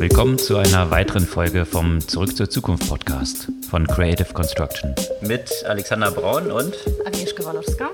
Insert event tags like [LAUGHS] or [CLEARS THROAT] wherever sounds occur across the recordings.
Willkommen zu einer weiteren Folge vom Zurück zur Zukunft Podcast von Creative Construction. Mit Alexander Braun und Agnieszka Walowska.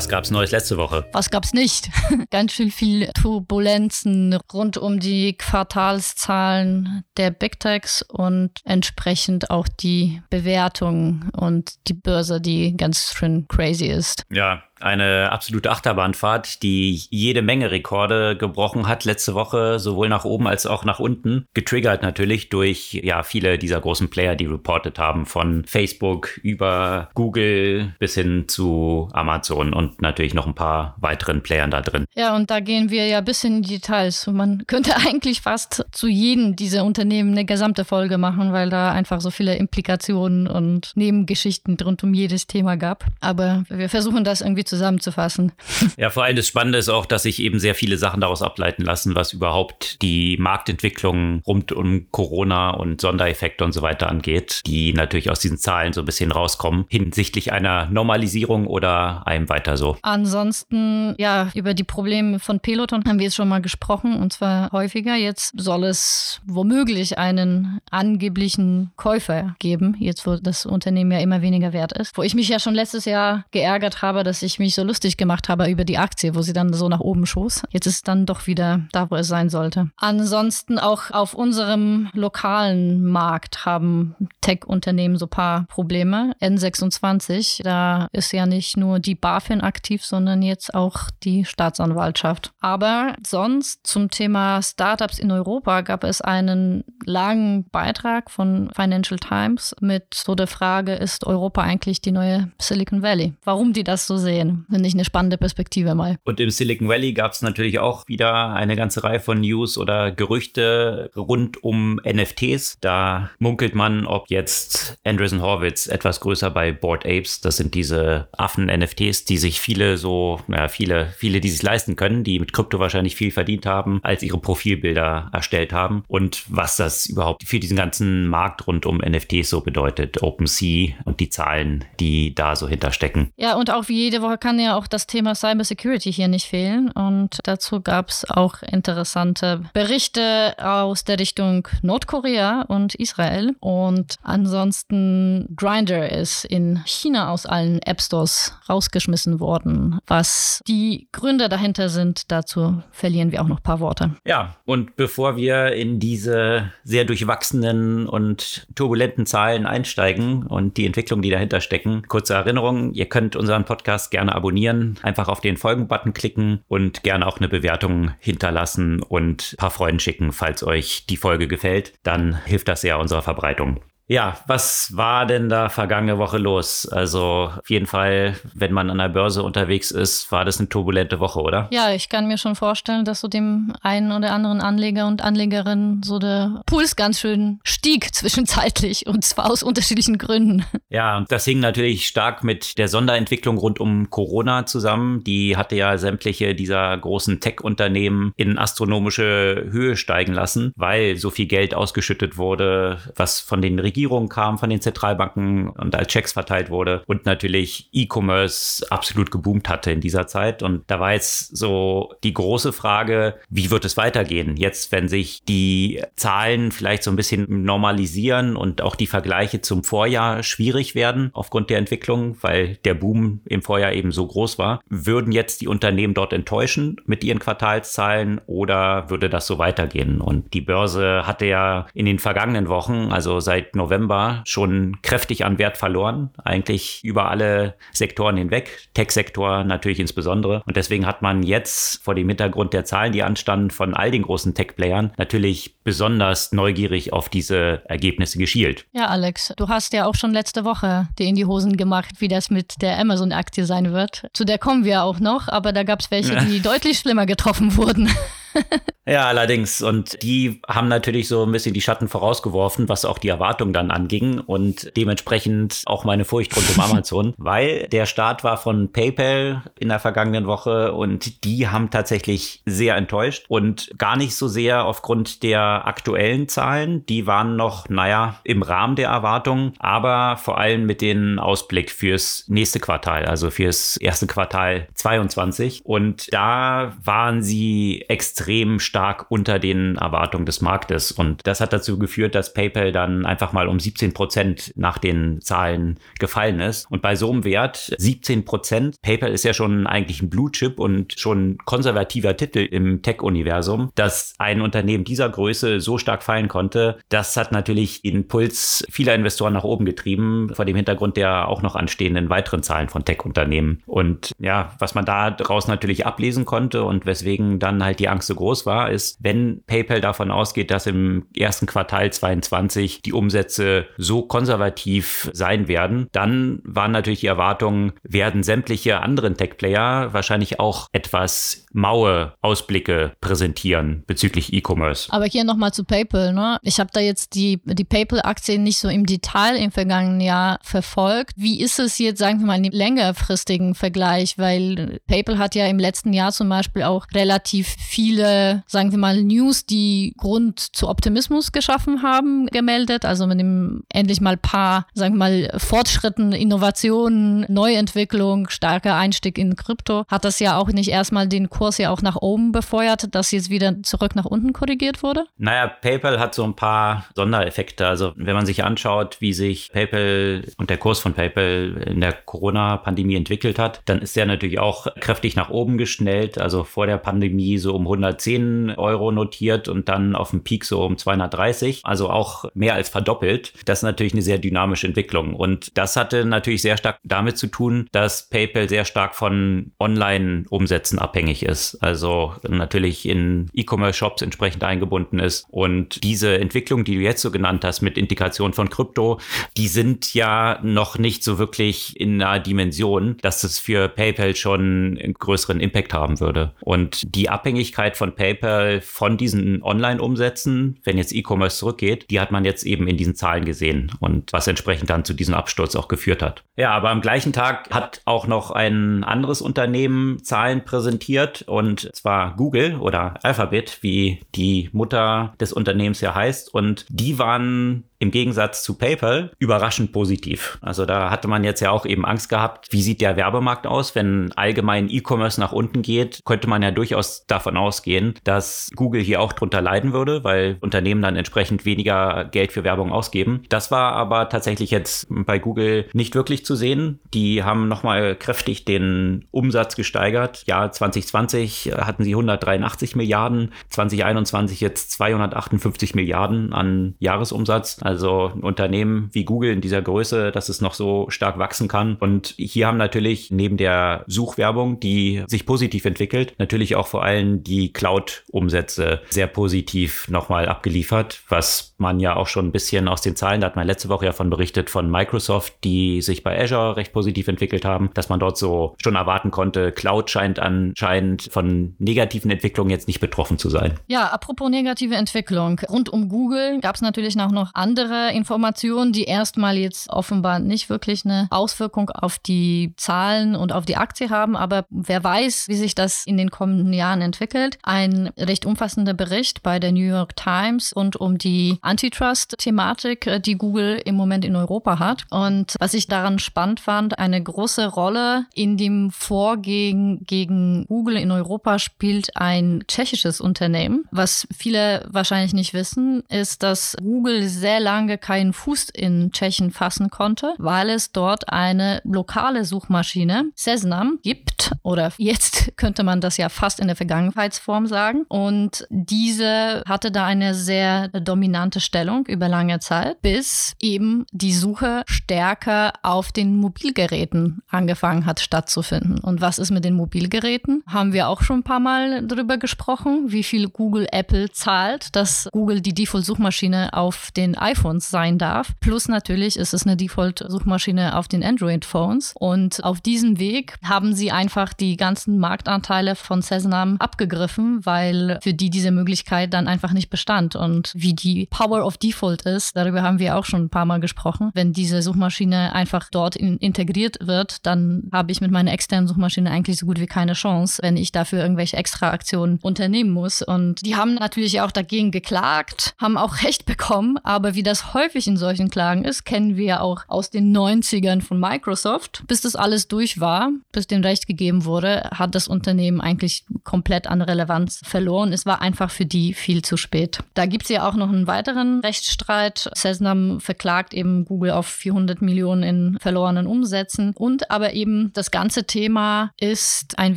Was gab's Neues letzte Woche? Was gab's nicht? [LAUGHS] Ganz schön viel Turbulenzen rund um die Quartalszahlen der Big Techs und entsprechend auch die Bewertung und die Börse, die ganz schön crazy ist. Ja, eine absolute Achterbahnfahrt, die jede Menge Rekorde gebrochen hat letzte Woche, sowohl nach oben als auch nach unten. Getriggert natürlich durch ja viele dieser großen Player, die reported haben, von Facebook über Google bis hin zu Amazon und natürlich noch ein paar weiteren Playern da drin. Ja, und da gehen wir ja bis in die Details. Man [LAUGHS] könnte eigentlich fast zu jedem dieser Unternehmen eine gesamte Folge machen, weil da einfach so viele Implikationen und Nebengeschichten rund um jedes Thema gab. Aber wir versuchen das irgendwie zusammenzufassen. Ja, vor allem das Spannende ist auch, dass sich eben sehr viele Sachen daraus ableiten lassen, was überhaupt die Marktentwicklung rund um Corona und Sondereffekte und so weiter angeht, die natürlich aus diesen Zahlen so ein bisschen rauskommen, hinsichtlich einer Normalisierung oder einem weiter so. Ansonsten, ja, über die Probleme von Peloton haben wir jetzt schon mal gesprochen und zwar häufiger. Jetzt soll es womöglich einen angeblichen Käufer geben, jetzt wo das Unternehmen ja immer weniger wert ist. Wo ich mich ja schon letztes Jahr geärgert habe, dass ich mich so lustig gemacht habe über die Aktie, wo sie dann so nach oben schoss. Jetzt ist es dann doch wieder da, wo es sein sollte. Ansonsten auch auf unserem lokalen Markt haben Tech-Unternehmen so ein paar Probleme. N26, da ist ja nicht nur die BaFin aktiv, sondern jetzt auch die Staatsanwaltschaft. Aber sonst zum Thema Startups in Europa gab es einen langen Beitrag von Financial Times mit so der Frage, ist Europa eigentlich die neue Silicon Valley? Warum die das so sehen. Finde ich eine spannende Perspektive mal. Und im Silicon Valley gab es natürlich auch wieder eine ganze Reihe von News oder Gerüchte rund um NFTs. Da munkelt man, ob jetzt Andreessen Horwitz etwas größer bei Board Apes, das sind diese Affen-NFTs, die sich viele so, naja, viele, viele, die sich leisten können, die mit Krypto wahrscheinlich viel verdient haben, als ihre Profilbilder erstellt haben. Und was das überhaupt für diesen ganzen Markt rund um NFTs so bedeutet, OpenSea und die Zahlen, die da so hinterstecken. Ja, und auch wie jede Woche kann ja auch das Thema Cybersecurity hier nicht fehlen. Und dazu gab es auch interessante Berichte aus der Richtung Nordkorea und Israel. Und ansonsten Grinder ist in China aus allen App Stores rausgeschmissen worden. Was die Gründe dahinter sind, dazu verlieren wir auch noch ein paar Worte. Ja, und bevor wir in diese sehr durchwachsenen und turbulenten Zahlen einsteigen und die Entwicklung, die dahinter stecken, kurze Erinnerung, ihr könnt unseren Podcast gerne abonnieren, einfach auf den Folgen-Button klicken und gerne auch eine Bewertung hinterlassen und ein paar Freunden schicken, falls euch die Folge gefällt. Dann hilft das sehr unserer Verbreitung. Ja, was war denn da vergangene Woche los? Also auf jeden Fall, wenn man an der Börse unterwegs ist, war das eine turbulente Woche, oder? Ja, ich kann mir schon vorstellen, dass so dem einen oder anderen Anleger und Anlegerin so der Puls ganz schön stieg zwischenzeitlich und zwar aus unterschiedlichen Gründen. Ja, und das hing natürlich stark mit der Sonderentwicklung rund um Corona zusammen. Die hatte ja sämtliche dieser großen Tech-Unternehmen in astronomische Höhe steigen lassen, weil so viel Geld ausgeschüttet wurde, was von den Regierungen Regierung kam, von den Zentralbanken und als Checks verteilt wurde und natürlich E-Commerce absolut geboomt hatte in dieser Zeit. Und da war jetzt so die große Frage, wie wird es weitergehen? Jetzt, wenn sich die Zahlen vielleicht so ein bisschen normalisieren und auch die Vergleiche zum Vorjahr schwierig werden aufgrund der Entwicklung, weil der Boom im Vorjahr eben so groß war, würden jetzt die Unternehmen dort enttäuschen mit ihren Quartalszahlen oder würde das so weitergehen? Und die Börse hatte ja in den vergangenen Wochen, also seit November, November schon kräftig an Wert verloren, eigentlich über alle Sektoren hinweg, Tech-Sektor natürlich insbesondere. Und deswegen hat man jetzt vor dem Hintergrund der Zahlen, die anstanden von all den großen Tech-Playern, natürlich besonders neugierig auf diese Ergebnisse geschielt. Ja, Alex, du hast ja auch schon letzte Woche dir in die Hosen gemacht, wie das mit der Amazon-Aktie sein wird. Zu der kommen wir auch noch, aber da gab es welche, [LAUGHS] die deutlich schlimmer getroffen wurden. [LAUGHS] ja, allerdings. Und die haben natürlich so ein bisschen die Schatten vorausgeworfen, was auch die Erwartungen dann anging und dementsprechend auch meine Furcht rund um [LAUGHS] Amazon, weil der Start war von PayPal in der vergangenen Woche und die haben tatsächlich sehr enttäuscht und gar nicht so sehr aufgrund der aktuellen Zahlen. Die waren noch, naja, im Rahmen der Erwartungen, aber vor allem mit dem Ausblick fürs nächste Quartal, also fürs erste Quartal 22. Und da waren sie extrem stark unter den Erwartungen des Marktes. Und das hat dazu geführt, dass PayPal dann einfach mal um 17 Prozent nach den Zahlen gefallen ist. Und bei so einem Wert 17 Prozent, PayPal ist ja schon eigentlich ein Blue Chip und schon konservativer Titel im Tech-Universum, dass ein Unternehmen dieser Größe so stark fallen konnte, das hat natürlich den Puls vieler Investoren nach oben getrieben, vor dem Hintergrund der auch noch anstehenden weiteren Zahlen von Tech-Unternehmen. Und ja, was man da daraus natürlich ablesen konnte und weswegen dann halt die Angst so groß war, ist, wenn PayPal davon ausgeht, dass im ersten Quartal 22 die Umsätze so konservativ sein werden, dann waren natürlich die Erwartungen, werden sämtliche anderen Tech-Player wahrscheinlich auch etwas maue Ausblicke präsentieren bezüglich E-Commerce. Aber hier nochmal zu PayPal. Ne? Ich habe da jetzt die, die PayPal-Aktien nicht so im Detail im vergangenen Jahr verfolgt. Wie ist es jetzt, sagen wir mal, im längerfristigen Vergleich? Weil PayPal hat ja im letzten Jahr zum Beispiel auch relativ viele, sagen wir mal, News, die Grund zu Optimismus geschaffen haben, gemeldet. Also mit dem endlich mal paar, sagen wir mal, Fortschritten, Innovationen, Neuentwicklung, starker Einstieg in Krypto, hat das ja auch nicht erstmal den Kurs ja auch nach oben befeuert, dass jetzt wieder zurück nach unten korrigiert wurde? Naja, PayPal hat so ein paar Sondereffekte. Also wenn man sich anschaut, wie sich PayPal und der Kurs von PayPal in der Corona-Pandemie entwickelt hat, dann ist der natürlich auch kräftig nach oben geschnellt. Also vor der Pandemie so um 110 Euro notiert und dann auf dem Peak so um 230. Also auch mehr als verdoppelt. Das ist natürlich eine sehr dynamische Entwicklung. Und das hatte natürlich sehr stark damit zu tun, dass PayPal sehr stark von Online-Umsätzen abhängig ist. Also natürlich in E-Commerce-Shops entsprechend eingebunden ist. Und diese Entwicklung, die du jetzt so genannt hast mit Integration von Krypto, die sind ja noch nicht so wirklich in einer Dimension, dass es für PayPal schon einen größeren Impact haben würde. Und die Abhängigkeit von PayPal von diesen Online-Umsätzen, wenn jetzt E-Commerce zurückgeht, die hat man jetzt eben in diesen Zahlen gesehen und was entsprechend dann zu diesem Absturz auch geführt hat. Ja, aber am gleichen Tag hat auch noch ein anderes Unternehmen Zahlen präsentiert und zwar Google oder Alphabet, wie die Mutter des Unternehmens ja heißt. Und die waren im Gegensatz zu PayPal überraschend positiv. Also da hatte man jetzt ja auch eben Angst gehabt, wie sieht der Werbemarkt aus, wenn allgemein E-Commerce nach unten geht, könnte man ja durchaus davon ausgehen, dass Google hier auch drunter leiden würde, weil Unternehmen dann entsprechend weniger Geld für Werbung ausgeben. Das war aber tatsächlich jetzt bei Google nicht wirklich zu sehen. Die haben nochmal kräftig den Umsatz gesteigert. Ja, 2020 hatten sie 183 Milliarden, 2021 jetzt 258 Milliarden an Jahresumsatz. Ein Unternehmen wie Google in dieser Größe, dass es noch so stark wachsen kann. Und hier haben natürlich neben der Suchwerbung, die sich positiv entwickelt, natürlich auch vor allem die Cloud-Umsätze sehr positiv nochmal abgeliefert, was man ja auch schon ein bisschen aus den Zahlen, da hat man letzte Woche ja von berichtet, von Microsoft, die sich bei Azure recht positiv entwickelt haben, dass man dort so schon erwarten konnte, Cloud scheint anscheinend von negativen Entwicklungen jetzt nicht betroffen zu sein. Ja, apropos negative Entwicklung. Rund um Google gab es natürlich auch noch andere andere Informationen, die erstmal jetzt offenbar nicht wirklich eine Auswirkung auf die Zahlen und auf die Aktie haben. Aber wer weiß, wie sich das in den kommenden Jahren entwickelt. Ein recht umfassender Bericht bei der New York Times rund um die Antitrust-Thematik, äh, die Google im Moment in Europa hat. Und was ich daran spannend fand, eine große Rolle in dem Vorgehen gegen Google in Europa spielt ein tschechisches Unternehmen. Was viele wahrscheinlich nicht wissen, ist, dass Google sehr lange keinen Fuß in Tschechien fassen konnte, weil es dort eine lokale Suchmaschine, Seznam, gibt. Oder jetzt [LAUGHS] könnte man das ja fast in der Vergangenheitsform sagen. Und diese hatte da eine sehr dominante Stellung über lange Zeit, bis eben die Suche stärker auf den Mobilgeräten angefangen hat stattzufinden. Und was ist mit den Mobilgeräten? Haben wir auch schon ein paar Mal darüber gesprochen, wie viel Google Apple zahlt, dass Google die Default-Suchmaschine auf den iPhone iPhones sein darf. Plus natürlich ist es eine Default-Suchmaschine auf den Android-Phones. Und auf diesem Weg haben sie einfach die ganzen Marktanteile von Cessnam abgegriffen, weil für die diese Möglichkeit dann einfach nicht bestand. Und wie die Power of Default ist, darüber haben wir auch schon ein paar Mal gesprochen. Wenn diese Suchmaschine einfach dort in, integriert wird, dann habe ich mit meiner externen Suchmaschine eigentlich so gut wie keine Chance, wenn ich dafür irgendwelche extra Aktionen unternehmen muss. Und die haben natürlich auch dagegen geklagt, haben auch [LAUGHS] Recht bekommen, aber wie das häufig in solchen Klagen ist, kennen wir auch aus den 90ern von Microsoft. Bis das alles durch war, bis dem Recht gegeben wurde, hat das Unternehmen eigentlich komplett an Relevanz verloren. Es war einfach für die viel zu spät. Da gibt es ja auch noch einen weiteren Rechtsstreit. Cessnam verklagt eben Google auf 400 Millionen in verlorenen Umsätzen. Und aber eben das ganze Thema ist ein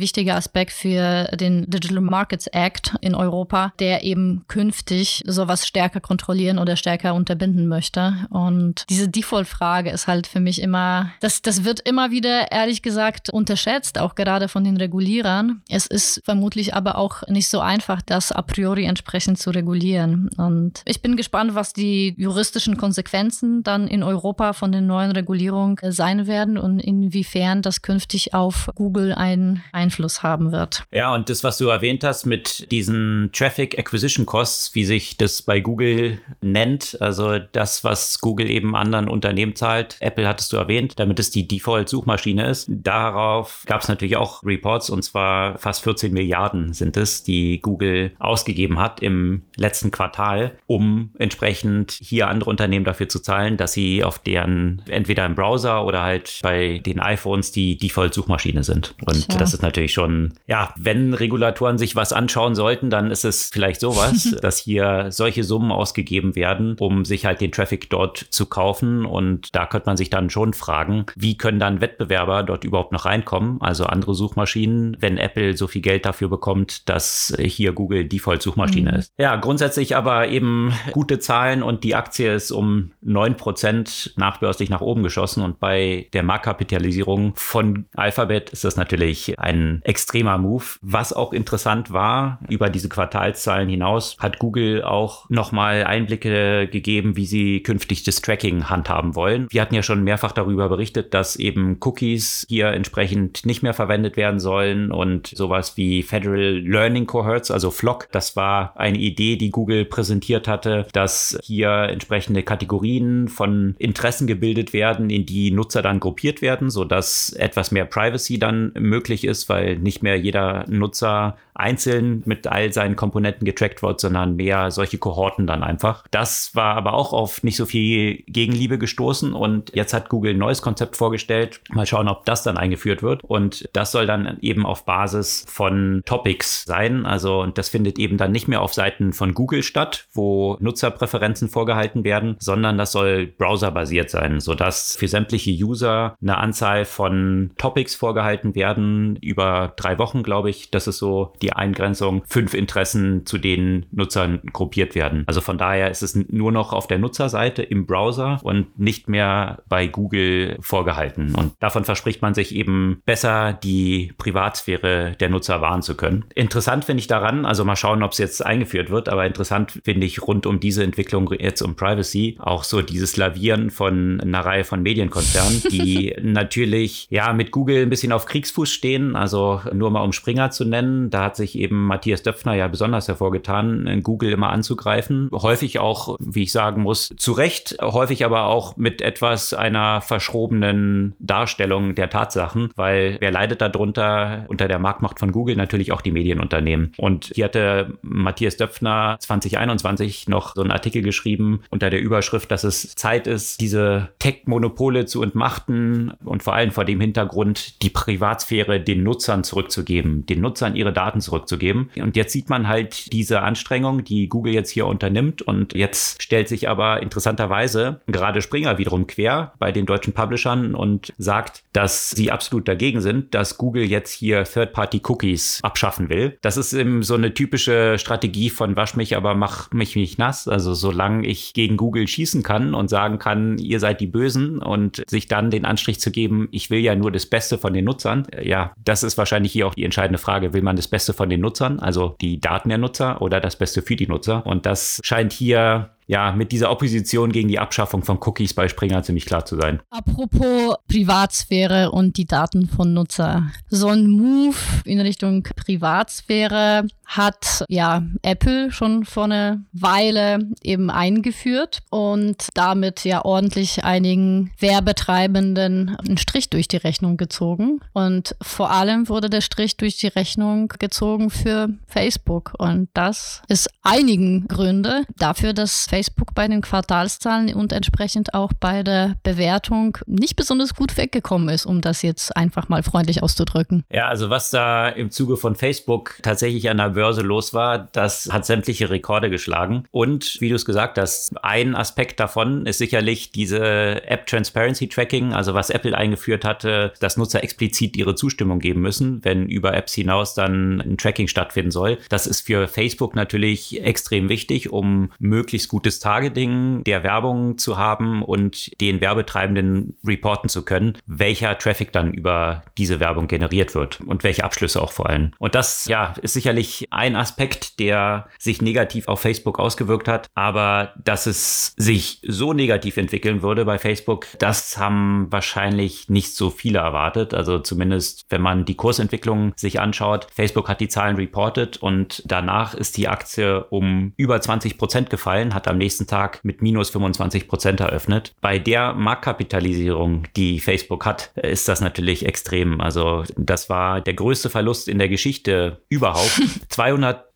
wichtiger Aspekt für den Digital Markets Act in Europa, der eben künftig sowas stärker kontrollieren oder stärker unterbinden möchte. Und diese Default-Frage ist halt für mich immer, das, das wird immer wieder ehrlich gesagt unterschätzt, auch gerade von den Regulierern. Es ist vermutlich aber auch nicht so einfach, das a priori entsprechend zu regulieren. Und ich bin gespannt, was die juristischen Konsequenzen dann in Europa von den neuen Regulierungen sein werden und inwiefern das künftig auf Google einen Einfluss haben wird. Ja, und das, was du erwähnt hast mit diesen Traffic Acquisition Costs, wie sich das bei Google nennt, also das, was Google eben anderen Unternehmen zahlt, Apple hattest du erwähnt, damit es die Default-Suchmaschine ist. Darauf gab es natürlich auch Reports und zwar fast 14 Milliarden sind es, die Google ausgegeben hat im letzten Quartal, um entsprechend hier andere Unternehmen dafür zu zahlen, dass sie auf deren entweder im Browser oder halt bei den iPhones die Default-Suchmaschine sind. Und ja. das ist natürlich schon, ja, wenn Regulatoren sich was anschauen sollten, dann ist es vielleicht sowas, [LAUGHS] dass hier solche Summen ausgegeben werden, um sich halt den Traffic dort zu kaufen. Und da könnte man sich dann schon fragen, wie können dann Wettbewerber dort überhaupt noch reinkommen? Also andere Suchmaschinen, wenn Apple so viel Geld dafür bekommt, dass hier Google Default-Suchmaschine mhm. ist. Ja, grundsätzlich aber eben gute Zahlen und die Aktie ist um 9% nachbörslich nach oben geschossen und bei der Marktkapitalisierung von Alphabet ist das natürlich ein extremer Move. Was auch interessant war, über diese Quartalszahlen hinaus hat Google auch nochmal Einblicke gegeben, wie sie künftig das Tracking handhaben wollen. Wir hatten ja schon mehrfach darüber berichtet, dass eben Cookies hier entsprechend nicht mehr verwendet werden sollen und sowas wie Federal Learning Cohorts, also FLOC, das war eine Idee, die Google präsentiert hatte, dass hier entsprechende Kategorien von Interessen gebildet werden, in die Nutzer dann gruppiert werden, sodass etwas mehr Privacy dann möglich ist, weil nicht mehr jeder Nutzer einzeln mit all seinen Komponenten getrackt wird, sondern mehr solche Kohorten dann einfach. Das war aber auch auf nicht so viel Gegenliebe gestoßen und jetzt hat Google ein neues Konzept vorgestellt. Mal schauen, ob das dann eingeführt wird und das soll dann eben auf Basis von Topics sein. Also und das findet eben dann nicht mehr auf Seiten von Google statt, wo Nutzerpräferenzen vorgehalten werden, sondern das soll browserbasiert sein, sodass für sämtliche User eine Anzahl von Topics vorgehalten werden über drei Wochen, glaube ich. Das ist so die Eingrenzung, fünf Interessen, zu denen Nutzern gruppiert werden. Also von daher ist es nur noch auf der Nutzerseite im Browser und nicht mehr bei Google vorgehalten. Und davon verspricht man sich eben besser die Privatsphäre der Nutzer wahren zu können. Interessant finde ich daran, also mal schauen, ob es jetzt eingeführt wird, aber interessant finde ich rund um diese Entwicklung jetzt um Privacy auch so dieses Lavieren von einer Reihe von Medienkonzernen, die [LAUGHS] natürlich ja mit Google ein bisschen auf Kriegsfuß stehen. Also nur mal um Springer zu nennen, da hat sich eben Matthias Döpfner ja besonders hervorgetan, Google immer anzugreifen. Häufig auch, wie ich sagen muss, zu Recht, häufig aber auch mit etwas einer verschrobenen Darstellung der Tatsachen, weil wer leidet darunter unter der Marktmacht von Google? Natürlich auch die Medienunternehmen. Und hier hatte Matthias Döpfner 2021 noch so einen Artikel geschrieben unter der Überschrift, dass es Zeit ist, diese Tech-Monopole zu entmachten und vor allem vor dem Hintergrund, die Privatsphäre den Nutzern zurückzugeben, den Nutzern ihre Daten zurückzugeben. Und jetzt sieht man halt diese Anstrengung, die Google jetzt hier unternimmt. Und jetzt stellt sich aber interessanterweise gerade Springer wiederum quer bei den deutschen Publishern und sagt, dass sie absolut dagegen sind, dass Google jetzt hier Third-Party-Cookies abschaffen will. Das ist eben so eine typische Strategie von wasch mich, aber mach mich nicht nass. Also solange ich gegen Google schießen kann und sagen kann, ihr seid die Bösen und sich dann den Anstrich zu geben, ich will ja nur das Beste von den Nutzern. Ja, das ist wahrscheinlich hier auch die entscheidende Frage. Will man das Beste von den Nutzern, also die Daten der Nutzer oder das Beste für die Nutzer. Und das scheint hier ja mit dieser Opposition gegen die Abschaffung von Cookies bei Springer ziemlich klar zu sein. Apropos Privatsphäre und die Daten von Nutzer. So ein Move in Richtung Privatsphäre hat ja Apple schon vor einer Weile eben eingeführt und damit ja ordentlich einigen Werbetreibenden einen Strich durch die Rechnung gezogen. Und vor allem wurde der Strich durch die Rechnung gezogen für Facebook. Und das ist einigen Gründe dafür, dass Facebook bei den Quartalszahlen und entsprechend auch bei der Bewertung nicht besonders gut weggekommen ist, um das jetzt einfach mal freundlich auszudrücken. Ja, also was da im Zuge von Facebook tatsächlich an der Börse los war, das hat sämtliche Rekorde geschlagen. Und wie du es gesagt hast, ein Aspekt davon ist sicherlich diese App Transparency Tracking, also was Apple eingeführt hatte, dass Nutzer explizit ihre Zustimmung geben müssen, wenn über Apps hinaus dann ein Tracking stattfinden soll. Das ist für Facebook natürlich extrem wichtig, um möglichst gutes Targeting der Werbung zu haben und den Werbetreibenden reporten zu können, welcher Traffic dann über diese Werbung generiert wird und welche Abschlüsse auch vor allem. Und das ja ist sicherlich ein Aspekt, der sich negativ auf Facebook ausgewirkt hat. Aber dass es sich so negativ entwickeln würde bei Facebook, das haben wahrscheinlich nicht so viele erwartet. Also zumindest, wenn man die Kursentwicklung sich anschaut. Facebook hat die Zahlen reported und danach ist die Aktie um über 20 Prozent gefallen, hat am nächsten Tag mit minus 25 Prozent eröffnet. Bei der Marktkapitalisierung, die Facebook hat, ist das natürlich extrem. Also das war der größte Verlust in der Geschichte überhaupt. [LAUGHS]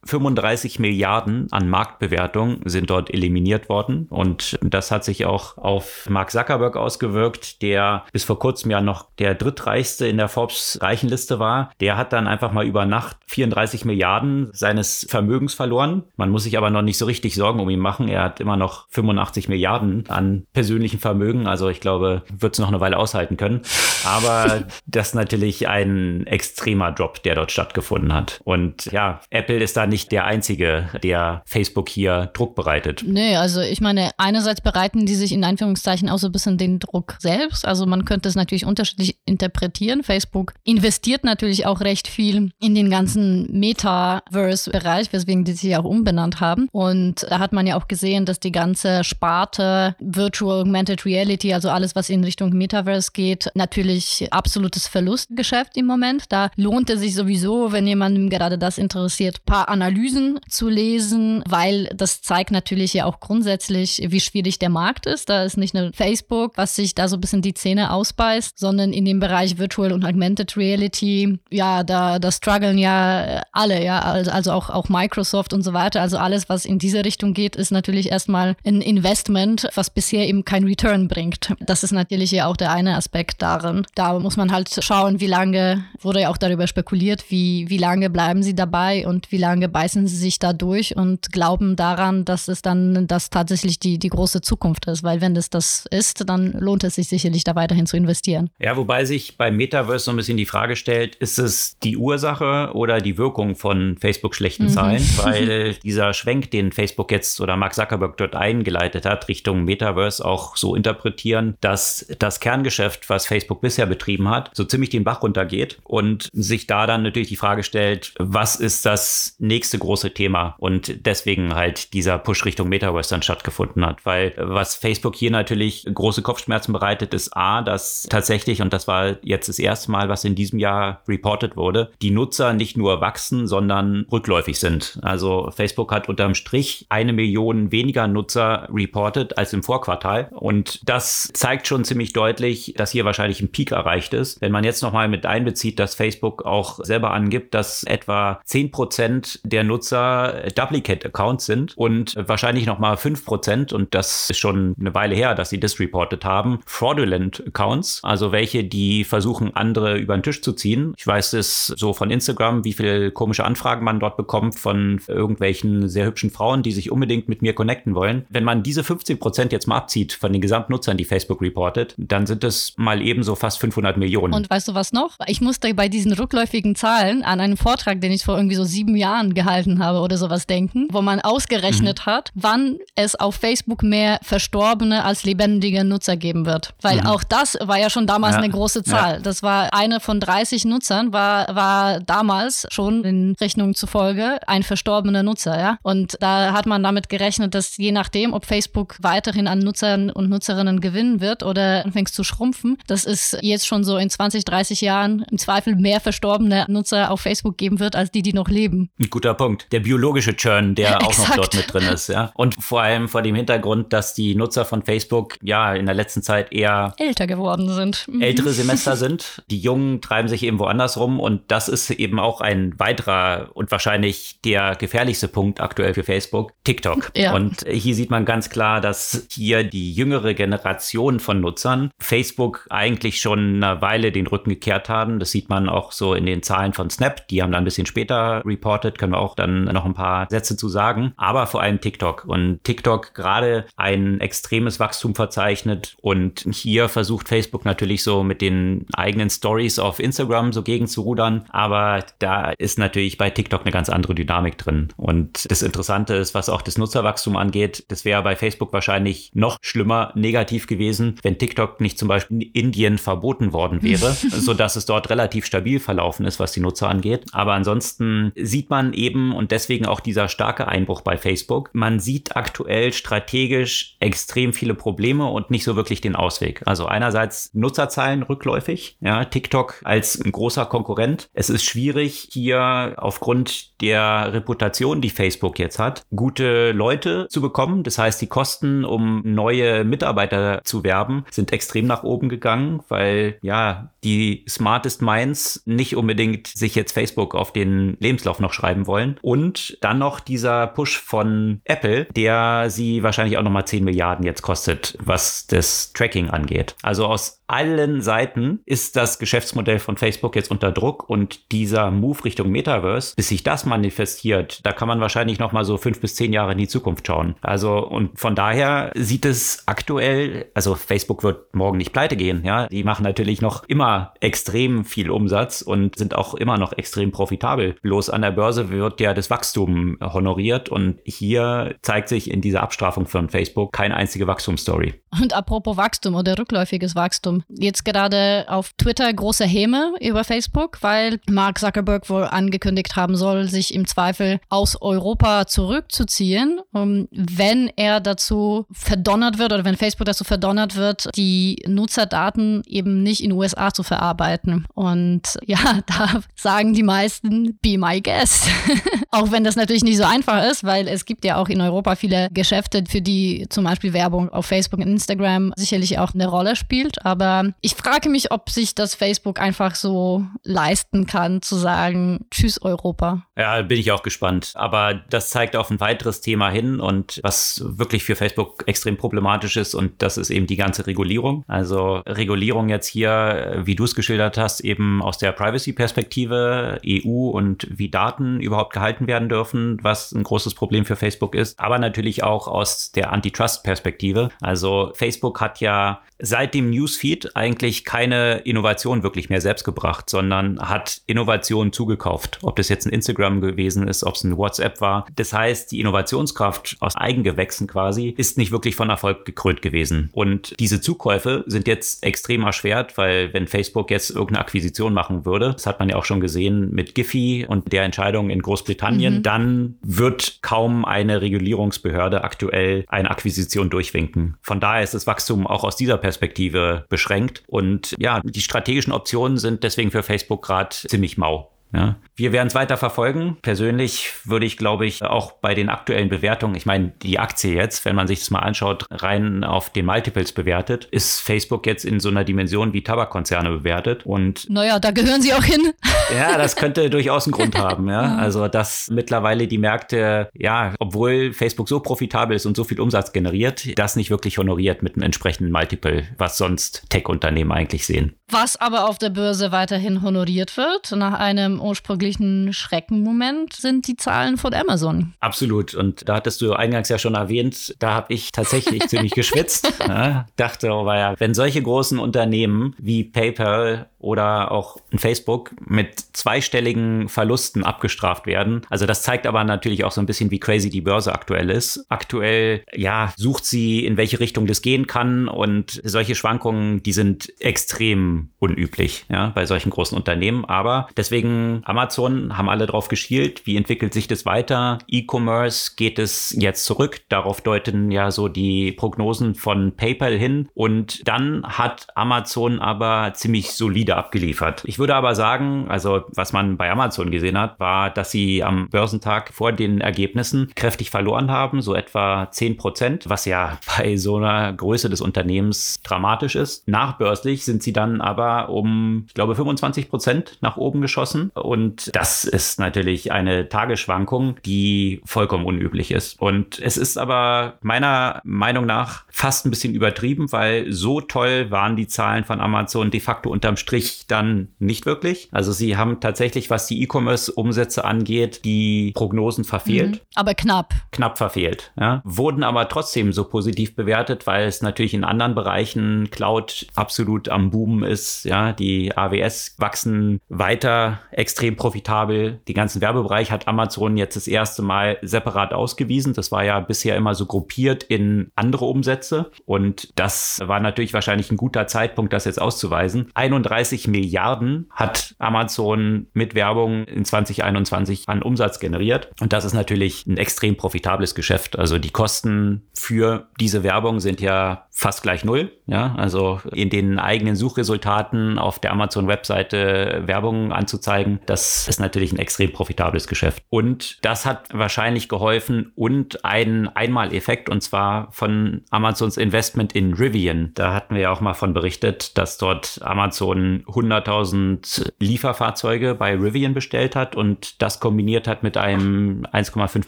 235 Milliarden an Marktbewertung sind dort eliminiert worden. Und das hat sich auch auf Mark Zuckerberg ausgewirkt, der bis vor kurzem ja noch der drittreichste in der Forbes-Reichenliste war. Der hat dann einfach mal über Nacht 34 Milliarden seines Vermögens verloren. Man muss sich aber noch nicht so richtig Sorgen um ihn machen. Er hat immer noch 85 Milliarden an persönlichen Vermögen. Also ich glaube, wird es noch eine Weile aushalten können. Aber [LAUGHS] das ist natürlich ein extremer Drop, der dort stattgefunden hat. Und ja, Apple ist da nicht der Einzige, der Facebook hier Druck bereitet. Nee, also ich meine, einerseits bereiten die sich in Anführungszeichen auch so ein bisschen den Druck selbst. Also man könnte es natürlich unterschiedlich interpretieren. Facebook investiert natürlich auch recht viel in den ganzen Metaverse-Bereich, weswegen die sich auch umbenannt haben. Und da hat man ja auch gesehen, dass die ganze Sparte Virtual Augmented Reality, also alles, was in Richtung Metaverse geht, natürlich absolutes Verlustgeschäft im Moment. Da lohnt es sich sowieso, wenn jemandem gerade das interessiert, paar Analysen zu lesen, weil das zeigt natürlich ja auch grundsätzlich, wie schwierig der Markt ist. Da ist nicht nur Facebook, was sich da so ein bisschen die Zähne ausbeißt, sondern in dem Bereich Virtual und Augmented Reality, ja, da, da strugglen ja alle, ja, also auch, auch Microsoft und so weiter. Also alles, was in diese Richtung geht, ist natürlich erstmal ein Investment, was bisher eben kein Return bringt. Das ist natürlich ja auch der eine Aspekt darin. Da muss man halt schauen, wie lange, wurde ja auch darüber spekuliert, wie, wie lange bleiben sie dabei und wie lange beißen sie sich da durch und glauben daran, dass es dann das tatsächlich die, die große Zukunft ist. Weil wenn es das ist, dann lohnt es sich sicherlich da weiterhin zu investieren. Ja, wobei sich beim Metaverse so ein bisschen die Frage stellt, ist es die Ursache oder die Wirkung von Facebook schlechten mhm. Zahlen? [LAUGHS] Weil dieser Schwenk, den Facebook jetzt oder Mark Zuckerberg dort eingeleitet hat, Richtung Metaverse auch so interpretieren, dass das Kerngeschäft, was Facebook bisher betrieben hat, so ziemlich den Bach runtergeht und sich da dann natürlich die Frage stellt, was ist das nächste große Thema und deswegen halt dieser Push Richtung Metaverse dann stattgefunden hat, weil was Facebook hier natürlich große Kopfschmerzen bereitet, ist A, dass tatsächlich, und das war jetzt das erste Mal, was in diesem Jahr reported wurde, die Nutzer nicht nur wachsen, sondern rückläufig sind. Also Facebook hat unterm Strich eine Million weniger Nutzer reported als im Vorquartal und das zeigt schon ziemlich deutlich, dass hier wahrscheinlich ein Peak erreicht ist. Wenn man jetzt nochmal mit einbezieht, dass Facebook auch selber angibt, dass etwa 10% der Nutzer Duplicate-Accounts sind und wahrscheinlich nochmal 5%, und das ist schon eine Weile her, dass sie das reported haben, Fraudulent Accounts, also welche, die versuchen, andere über den Tisch zu ziehen. Ich weiß es so von Instagram, wie viele komische Anfragen man dort bekommt von irgendwelchen sehr hübschen Frauen, die sich unbedingt mit mir connecten wollen. Wenn man diese 15% jetzt mal abzieht von den Gesamtnutzern, die Facebook reportet, dann sind es mal ebenso fast 500 Millionen. Und weißt du was noch? Ich musste bei diesen rückläufigen Zahlen an einen Vortrag, den ich vor irgendwie so sieben Jahren gehalten habe oder sowas denken, wo man ausgerechnet mhm. hat, wann es auf Facebook mehr verstorbene als lebendige Nutzer geben wird. Weil mhm. auch das war ja schon damals ja. eine große Zahl. Ja. Das war eine von 30 Nutzern, war, war damals schon in Rechnung zufolge ein verstorbener Nutzer, ja. Und da hat man damit gerechnet, dass je nachdem, ob Facebook weiterhin an Nutzern und Nutzerinnen gewinnen wird oder anfängt zu schrumpfen, das ist jetzt schon so in 20, 30 Jahren im Zweifel mehr verstorbene Nutzer auf Facebook geben wird, als die, die noch leben. Ein guter Punkt. Der biologische Churn, der [LAUGHS] auch noch dort mit drin ist, ja. Und vor allem vor dem Hintergrund, dass die Nutzer von Facebook ja in der letzten Zeit eher älter geworden sind. Mhm. Ältere Semester [LAUGHS] sind. Die Jungen treiben sich eben woanders rum und das ist eben auch ein weiterer und wahrscheinlich der gefährlichste Punkt aktuell für Facebook, TikTok. Ja. Und hier sieht man ganz klar, dass hier die jüngere Generation von Nutzern Facebook eigentlich schon eine Weile den Rücken gekehrt haben. Das sieht man auch so in den Zahlen von Snap. Die haben dann ein bisschen später reported, können wir auch dann noch ein paar Sätze zu sagen. Aber vor allem TikTok. Und TikTok gerade ein extremes Wachstum verzeichnet. Und hier versucht Facebook natürlich so mit den eigenen Stories auf Instagram so gegenzurudern. Aber da ist natürlich bei TikTok eine ganz andere Dynamik drin. Und das Interessante ist, was auch das Nutzerwachstum angeht, das wäre bei Facebook wahrscheinlich noch schlimmer negativ gewesen, wenn TikTok nicht zum Beispiel in Indien verboten worden wäre, [LAUGHS] sodass es dort relativ stabil verlaufen ist, was die Nutzer angeht. Aber ansonsten sieht man eben und deswegen auch dieser starke Einbruch bei Facebook. Man sieht aktuell strategisch extrem viele Probleme und nicht so wirklich den Ausweg. Also einerseits Nutzerzahlen rückläufig, ja, TikTok als ein großer Konkurrent. Es ist schwierig hier aufgrund der Reputation, die Facebook jetzt hat, gute Leute zu bekommen. Das heißt, die Kosten, um neue Mitarbeiter zu werben, sind extrem nach oben gegangen, weil ja, die Smartest Minds nicht unbedingt sich jetzt Facebook auf den Lebenslauf noch schreiben wollen. Und dann noch dieser Push von Apple, der sie wahrscheinlich auch nochmal 10 Milliarden jetzt kostet, was das Tracking angeht. Also aus allen Seiten ist das Geschäftsmodell von Facebook jetzt unter Druck und dieser Move Richtung Metaverse, bis sich das manifestiert, da kann man wahrscheinlich noch so fünf bis zehn Jahre in die Zukunft schauen. Also und von daher sieht es aktuell, also Facebook wird morgen nicht pleite gehen, ja, die machen natürlich noch immer extrem viel Umsatz und sind auch immer noch extrem profitabel. Bloß an der Börse wird ja das Wachstum honoriert und hier zeigt sich in dieser Abstrafung von Facebook keine einzige Wachstumsstory. Und apropos Wachstum oder rückläufiges Wachstum, Jetzt gerade auf Twitter große Häme über Facebook, weil Mark Zuckerberg wohl angekündigt haben soll, sich im Zweifel aus Europa zurückzuziehen, um, wenn er dazu verdonnert wird oder wenn Facebook dazu verdonnert wird, die Nutzerdaten eben nicht in den USA zu verarbeiten. Und ja, [LAUGHS] da sagen die meisten, be my guest. [LAUGHS] auch wenn das natürlich nicht so einfach ist, weil es gibt ja auch in Europa viele Geschäfte, für die zum Beispiel Werbung auf Facebook und Instagram sicherlich auch eine Rolle spielt. Aber ich frage mich, ob sich das Facebook einfach so leisten kann, zu sagen, tschüss Europa. Ja, bin ich auch gespannt. Aber das zeigt auf ein weiteres Thema hin und was wirklich für Facebook extrem problematisch ist und das ist eben die ganze Regulierung. Also Regulierung jetzt hier, wie du es geschildert hast, eben aus der Privacy-Perspektive, EU und wie Daten überhaupt gehalten werden dürfen, was ein großes Problem für Facebook ist, aber natürlich auch aus der Antitrust-Perspektive. Also Facebook hat ja seit dem Newsfeed eigentlich keine Innovation wirklich mehr selbst gebracht, sondern hat Innovationen zugekauft. Ob das jetzt ein Instagram gewesen ist, ob es ein WhatsApp war. Das heißt, die Innovationskraft aus Eigengewächsen quasi ist nicht wirklich von Erfolg gekrönt gewesen. Und diese Zukäufe sind jetzt extrem erschwert, weil wenn Facebook jetzt irgendeine Akquisition machen würde, das hat man ja auch schon gesehen mit Giphy und der Entscheidung in Großbritannien, mhm. dann wird kaum eine Regulierungsbehörde aktuell eine Akquisition durchwinken. Von daher ist das Wachstum auch aus dieser Perspektive Perspektive beschränkt. Und ja, die strategischen Optionen sind deswegen für Facebook gerade ziemlich mau. Ja. Wir werden es weiter verfolgen. Persönlich würde ich, glaube ich, auch bei den aktuellen Bewertungen, ich meine, die Aktie jetzt, wenn man sich das mal anschaut, rein auf den Multiples bewertet, ist Facebook jetzt in so einer Dimension wie Tabakkonzerne bewertet. Und naja, da gehören sie auch hin. [LAUGHS] Ja, das könnte durchaus einen Grund haben. Ja. Also, dass mittlerweile die Märkte, ja, obwohl Facebook so profitabel ist und so viel Umsatz generiert, das nicht wirklich honoriert mit einem entsprechenden Multiple, was sonst Tech-Unternehmen eigentlich sehen. Was aber auf der Börse weiterhin honoriert wird, nach einem ursprünglichen Schreckenmoment, sind die Zahlen von Amazon. Absolut. Und da hattest du eingangs ja schon erwähnt, da habe ich tatsächlich ziemlich geschwitzt. [LAUGHS] Ja, dachte, oh ja, wenn solche großen Unternehmen wie PayPal oder auch ein Facebook mit zweistelligen Verlusten abgestraft werden. Also das zeigt aber natürlich auch so ein bisschen, wie crazy die Börse aktuell ist. Aktuell, ja, sucht sie, in welche Richtung das gehen kann und solche Schwankungen, die sind extrem unüblich, ja, bei solchen großen Unternehmen. Aber deswegen Amazon haben alle drauf geschielt. Wie entwickelt sich das weiter? E-Commerce geht es jetzt zurück. Darauf deuten ja so die Prognosen von PayPal hin. Und dann hat Amazon aber ziemlich solide abgeliefert. Ich würde aber sagen, also was man bei Amazon gesehen hat, war, dass sie am Börsentag vor den Ergebnissen kräftig verloren haben, so etwa 10 Prozent, was ja [LAUGHS] bei so einer Größe des Unternehmens dramatisch ist. Nachbörslich sind sie dann aber um, ich glaube, 25 Prozent nach oben geschossen. Und das ist natürlich eine Tagesschwankung, die vollkommen unüblich ist. Und es ist aber meiner Meinung nach fast ein bisschen übertrieben, weil so toll waren die Zahlen von Amazon de facto unterm Strich dann nicht wirklich. Also sie haben tatsächlich, was die E-Commerce-Umsätze angeht, die Prognosen verfehlt. Mhm, aber knapp. Knapp verfehlt. Ja. Wurden aber trotzdem so positiv bewertet, weil es natürlich in anderen Bereichen Cloud absolut am Boom ist. Ja, die AWS wachsen weiter extrem profitabel. Die ganzen Werbebereich hat Amazon jetzt das erste Mal separat ausgewiesen. Das war ja bisher immer so gruppiert in andere Umsätze. Und das war natürlich wahrscheinlich ein guter Zeitpunkt, das jetzt auszuweisen. 31 Milliarden hat Amazon mit Werbung in 2021 an Umsatz generiert. Und das ist natürlich ein extrem profitables Geschäft. Also die Kosten für diese Werbung sind ja fast gleich null. Ja, also in den eigenen Suchresultaten auf der Amazon-Webseite Werbung anzuzeigen, das ist natürlich ein extrem profitables Geschäft. Und das hat wahrscheinlich geholfen und einen Einmaleffekt und zwar von Amazons Investment in Rivian. Da hatten wir ja auch mal von berichtet, dass dort Amazon 100.000 Lieferfahrzeuge bei Rivian bestellt hat und das kombiniert hat mit einem 1,5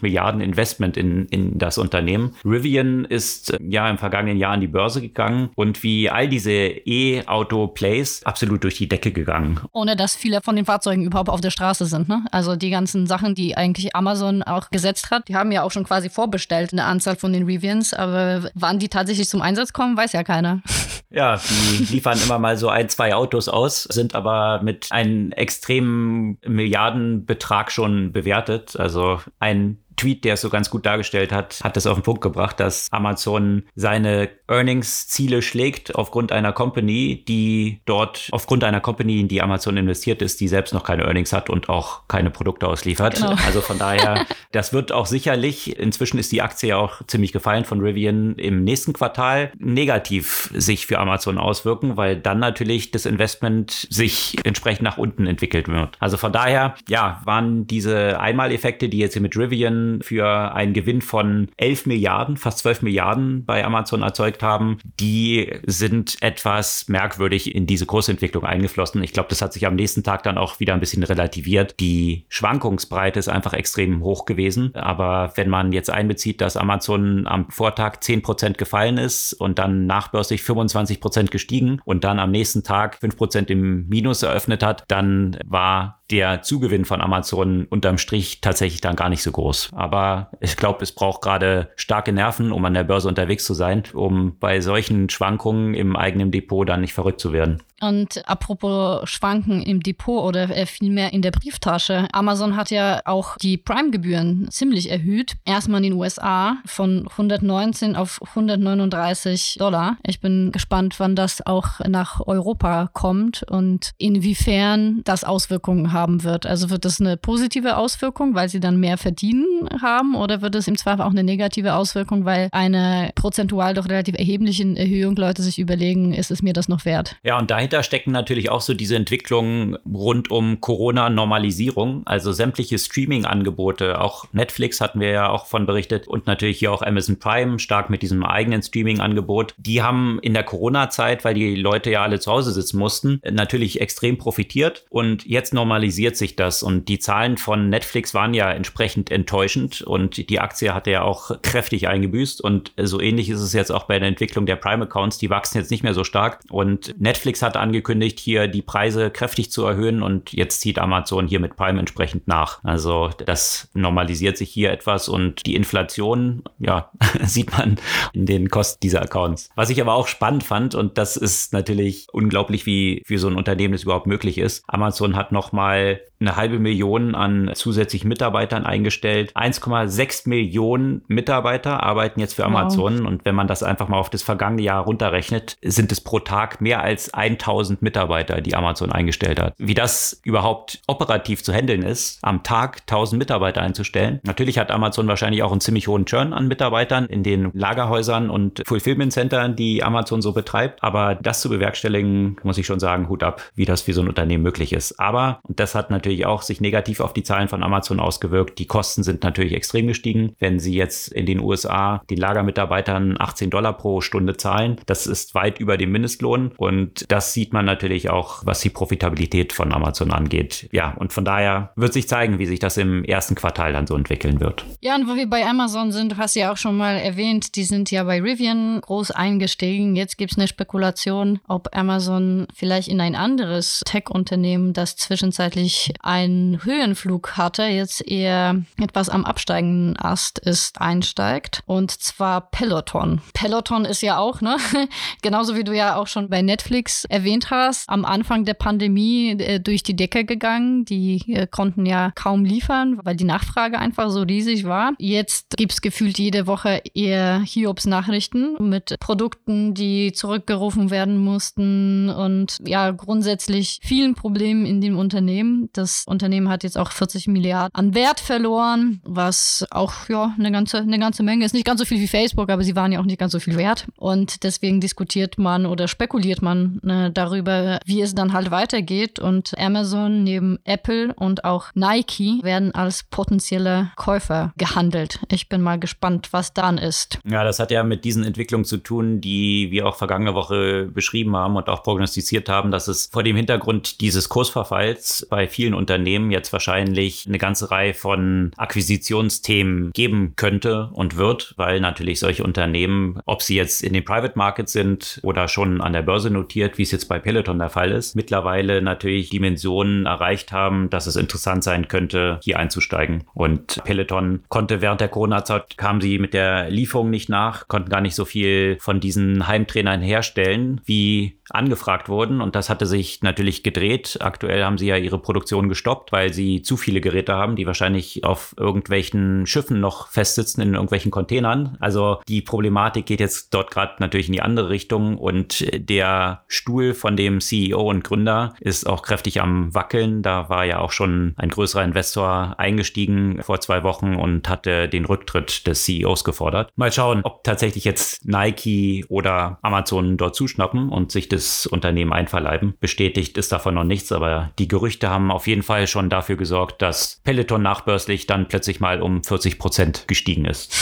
Milliarden Investment in, in das Unternehmen. Rivian ist ja im vergangenen Jahr an die Börse Börse gegangen und wie all diese E-Auto-Plays absolut durch die Decke gegangen. Ohne dass viele von den Fahrzeugen überhaupt auf der Straße sind. Ne? Also die ganzen Sachen, die eigentlich Amazon auch gesetzt hat, die haben ja auch schon quasi vorbestellt, eine Anzahl von den Rivians, aber wann die tatsächlich zum Einsatz kommen, weiß ja keiner. [LAUGHS] Ja, die liefern immer mal so ein, zwei Autos aus, sind aber mit einem extremen Milliardenbetrag schon bewertet. Also ein Tweet, der es so ganz gut dargestellt hat, hat das auf den Punkt gebracht, dass Amazon seine Earnings-Ziele schlägt aufgrund einer Company, die dort, aufgrund einer Company, in die Amazon investiert ist, die selbst noch keine Earnings hat und auch keine Produkte ausliefert. Genau. Also von daher, [LAUGHS] das wird auch sicherlich, inzwischen ist die Aktie ja auch ziemlich gefallen von Rivian, im nächsten Quartal negativ sich für Amazon auswirken, weil dann natürlich das Investment sich entsprechend nach unten entwickelt wird. Also von daher, ja, waren diese Einmaleffekte, die jetzt hier mit Rivian für einen Gewinn von 11 Milliarden, fast 12 Milliarden bei Amazon erzeugt haben, die sind etwas merkwürdig in diese Kursentwicklung eingeflossen. Ich glaube, das hat sich am nächsten Tag dann auch wieder ein bisschen relativiert. Die Schwankungsbreite ist einfach extrem hoch gewesen. Aber wenn man jetzt einbezieht, dass Amazon am Vortag 10 Prozent gefallen ist und dann nachbörslich 25 Prozent gestiegen und dann am nächsten Tag 5 Prozent im Minus eröffnet hat, dann war der Zugewinn von Amazon unterm Strich tatsächlich dann gar nicht so groß. Aber ich glaube, es braucht gerade starke Nerven, um an der Börse unterwegs zu sein, um bei solchen Schwankungen im eigenen Depot dann nicht verrückt zu werden. Und apropos Schwanken im Depot oder äh, vielmehr in der Brieftasche. Amazon hat ja auch die Prime-Gebühren ziemlich erhöht. Erstmal in den USA von 119 auf 139 Dollar. Ich bin gespannt, wann das auch nach Europa kommt und inwiefern das Auswirkungen haben wird. Also wird das eine positive Auswirkung, weil sie dann mehr verdienen haben oder wird es im Zweifel auch eine negative Auswirkung, weil eine prozentual doch relativ erhebliche Erhöhung Leute sich überlegen, ist es mir das noch wert? Ja, und dahinter dahinter stecken natürlich auch so diese Entwicklungen rund um Corona-Normalisierung, also sämtliche Streaming-Angebote. Auch Netflix hatten wir ja auch von berichtet und natürlich hier auch Amazon Prime stark mit diesem eigenen Streaming-Angebot. Die haben in der Corona-Zeit, weil die Leute ja alle zu Hause sitzen mussten, natürlich extrem profitiert und jetzt normalisiert sich das und die Zahlen von Netflix waren ja entsprechend enttäuschend und die Aktie hatte ja auch kräftig eingebüßt und so ähnlich ist es jetzt auch bei der Entwicklung der Prime-Accounts. Die wachsen jetzt nicht mehr so stark und Netflix hat angekündigt, hier die Preise kräftig zu erhöhen und jetzt zieht Amazon hier mit Prime entsprechend nach. Also das normalisiert sich hier etwas und die Inflation, ja, [LAUGHS] sieht man in den Kosten dieser Accounts. Was ich aber auch spannend fand und das ist natürlich unglaublich, wie für so ein Unternehmen es überhaupt möglich ist. Amazon hat nochmal eine halbe Million an zusätzlichen Mitarbeitern eingestellt. 1,6 Millionen Mitarbeiter arbeiten jetzt für Amazon. Wow. Und wenn man das einfach mal auf das vergangene Jahr runterrechnet, sind es pro Tag mehr als 1000 Mitarbeiter, die Amazon eingestellt hat. Wie das überhaupt operativ zu handeln ist, am Tag 1000 Mitarbeiter einzustellen. Natürlich hat Amazon wahrscheinlich auch einen ziemlich hohen Churn an Mitarbeitern in den Lagerhäusern und Fulfillment Centern, die Amazon so betreibt. Aber das zu bewerkstelligen, muss ich schon sagen, Hut ab, wie das für so ein Unternehmen möglich ist. Aber, und das hat natürlich natürlich auch sich negativ auf die Zahlen von Amazon ausgewirkt. Die Kosten sind natürlich extrem gestiegen. Wenn Sie jetzt in den USA den Lagermitarbeitern 18 Dollar pro Stunde zahlen, das ist weit über dem Mindestlohn. Und das sieht man natürlich auch, was die Profitabilität von Amazon angeht. Ja, und von daher wird sich zeigen, wie sich das im ersten Quartal dann so entwickeln wird. Ja, und wo wir bei Amazon sind, du hast ja auch schon mal erwähnt, die sind ja bei Rivian groß eingestiegen. Jetzt gibt es eine Spekulation, ob Amazon vielleicht in ein anderes Tech-Unternehmen, das zwischenzeitlich einen Höhenflug hatte, jetzt eher etwas am absteigenden Ast ist, einsteigt. Und zwar Peloton. Peloton ist ja auch, ne? [LAUGHS] Genauso wie du ja auch schon bei Netflix erwähnt hast, am Anfang der Pandemie äh, durch die Decke gegangen. Die äh, konnten ja kaum liefern, weil die Nachfrage einfach so riesig war. Jetzt gibt es gefühlt jede Woche eher Hiobs Nachrichten mit Produkten, die zurückgerufen werden mussten und ja, grundsätzlich vielen Problemen in dem Unternehmen. Das das Unternehmen hat jetzt auch 40 Milliarden an Wert verloren, was auch ja eine ganze, eine ganze Menge ist. Nicht ganz so viel wie Facebook, aber sie waren ja auch nicht ganz so viel wert. Und deswegen diskutiert man oder spekuliert man ne, darüber, wie es dann halt weitergeht. Und Amazon neben Apple und auch Nike werden als potenzielle Käufer gehandelt. Ich bin mal gespannt, was dann ist. Ja, das hat ja mit diesen Entwicklungen zu tun, die wir auch vergangene Woche beschrieben haben und auch prognostiziert haben, dass es vor dem Hintergrund dieses Kursverfalls bei vielen Unternehmen jetzt wahrscheinlich eine ganze Reihe von Akquisitionsthemen geben könnte und wird, weil natürlich solche Unternehmen, ob sie jetzt in den Private Markets sind oder schon an der Börse notiert, wie es jetzt bei Peloton der Fall ist, mittlerweile natürlich Dimensionen erreicht haben, dass es interessant sein könnte, hier einzusteigen. Und Peloton konnte während der Corona-Zeit, kamen sie mit der Lieferung nicht nach, konnten gar nicht so viel von diesen Heimtrainern herstellen, wie angefragt wurden. Und das hatte sich natürlich gedreht. Aktuell haben sie ja ihre Produktion gestoppt, weil sie zu viele Geräte haben, die wahrscheinlich auf irgendwelchen Schiffen noch festsitzen, in irgendwelchen Containern. Also die Problematik geht jetzt dort gerade natürlich in die andere Richtung und der Stuhl von dem CEO und Gründer ist auch kräftig am Wackeln. Da war ja auch schon ein größerer Investor eingestiegen vor zwei Wochen und hatte den Rücktritt des CEOs gefordert. Mal schauen, ob tatsächlich jetzt Nike oder Amazon dort zuschnappen und sich das Unternehmen einverleiben. Bestätigt ist davon noch nichts, aber die Gerüchte haben auf jeden Fall schon dafür gesorgt, dass Peloton nachbörslich dann plötzlich mal um 40 Prozent gestiegen ist.